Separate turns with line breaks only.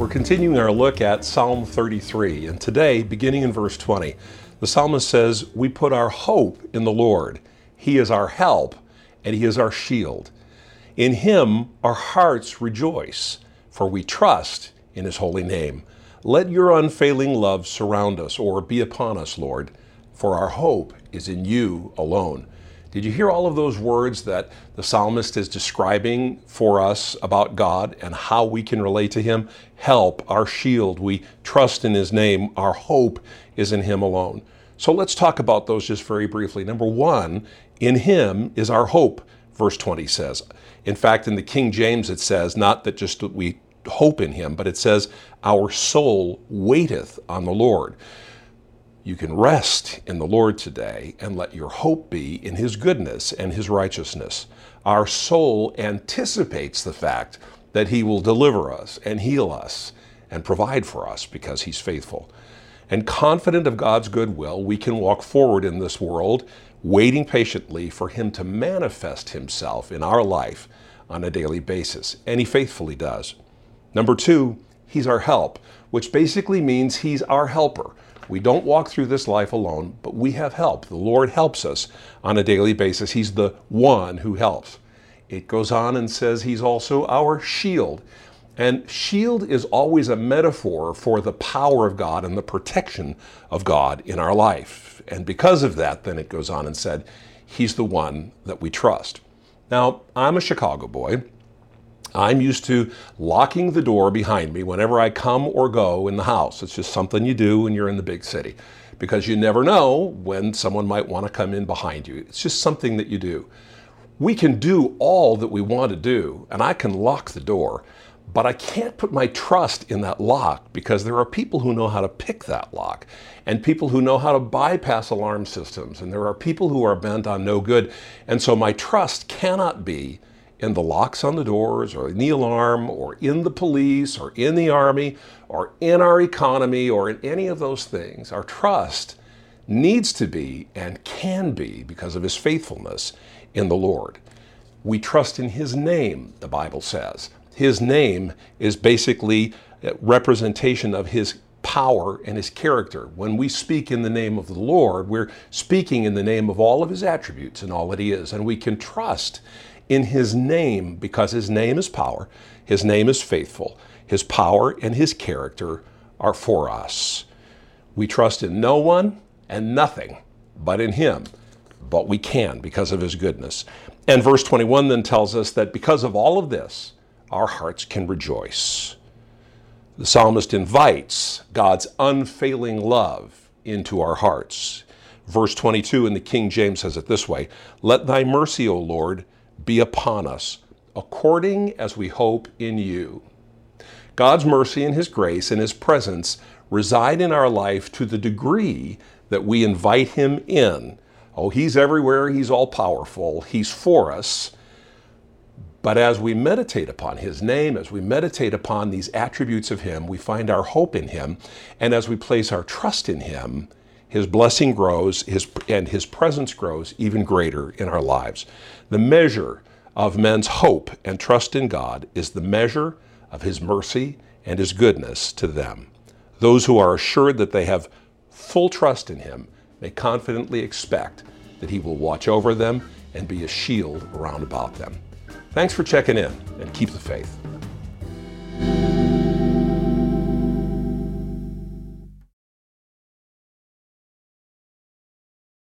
We're continuing our look at Psalm 33, and today, beginning in verse 20, the psalmist says, We put our hope in the Lord. He is our help, and He is our shield. In Him our hearts rejoice, for we trust in His holy name. Let your unfailing love surround us or be upon us, Lord, for our hope is in you alone. Did you hear all of those words that the psalmist is describing for us about God and how we can relate to Him? Help, our shield. We trust in His name. Our hope is in Him alone. So let's talk about those just very briefly. Number one, in Him is our hope, verse 20 says. In fact, in the King James, it says, not that just we hope in Him, but it says, our soul waiteth on the Lord. You can rest in the Lord today and let your hope be in His goodness and His righteousness. Our soul anticipates the fact that He will deliver us and heal us and provide for us because He's faithful. And confident of God's goodwill, we can walk forward in this world, waiting patiently for Him to manifest Himself in our life on a daily basis. And He faithfully does. Number two, He's our help, which basically means He's our helper. We don't walk through this life alone, but we have help. The Lord helps us on a daily basis. He's the one who helps. It goes on and says He's also our shield. And shield is always a metaphor for the power of God and the protection of God in our life. And because of that, then it goes on and said, He's the one that we trust. Now, I'm a Chicago boy. I'm used to locking the door behind me whenever I come or go in the house. It's just something you do when you're in the big city because you never know when someone might want to come in behind you. It's just something that you do. We can do all that we want to do, and I can lock the door, but I can't put my trust in that lock because there are people who know how to pick that lock and people who know how to bypass alarm systems, and there are people who are bent on no good. And so my trust cannot be in the locks on the doors or in the alarm or in the police or in the army or in our economy or in any of those things. Our trust needs to be and can be because of his faithfulness in the Lord. We trust in his name, the Bible says. His name is basically a representation of his power and his character. When we speak in the name of the Lord, we're speaking in the name of all of his attributes and all that he is, and we can trust in his name because his name is power, his name is faithful, his power and his character are for us. We trust in no one and nothing but in him, but we can because of his goodness. And verse 21 then tells us that because of all of this, our hearts can rejoice. The psalmist invites God's unfailing love into our hearts. Verse 22 in the King James says it this way Let thy mercy, O Lord, be upon us, according as we hope in you. God's mercy and His grace and His presence reside in our life to the degree that we invite Him in. Oh, He's everywhere, He's all powerful, He's for us. But as we meditate upon His name, as we meditate upon these attributes of Him, we find our hope in Him. And as we place our trust in Him, his blessing grows his, and his presence grows even greater in our lives. The measure of men's hope and trust in God is the measure of his mercy and his goodness to them. Those who are assured that they have full trust in him may confidently expect that he will watch over them and be a shield around about them. Thanks for checking in and keep the faith.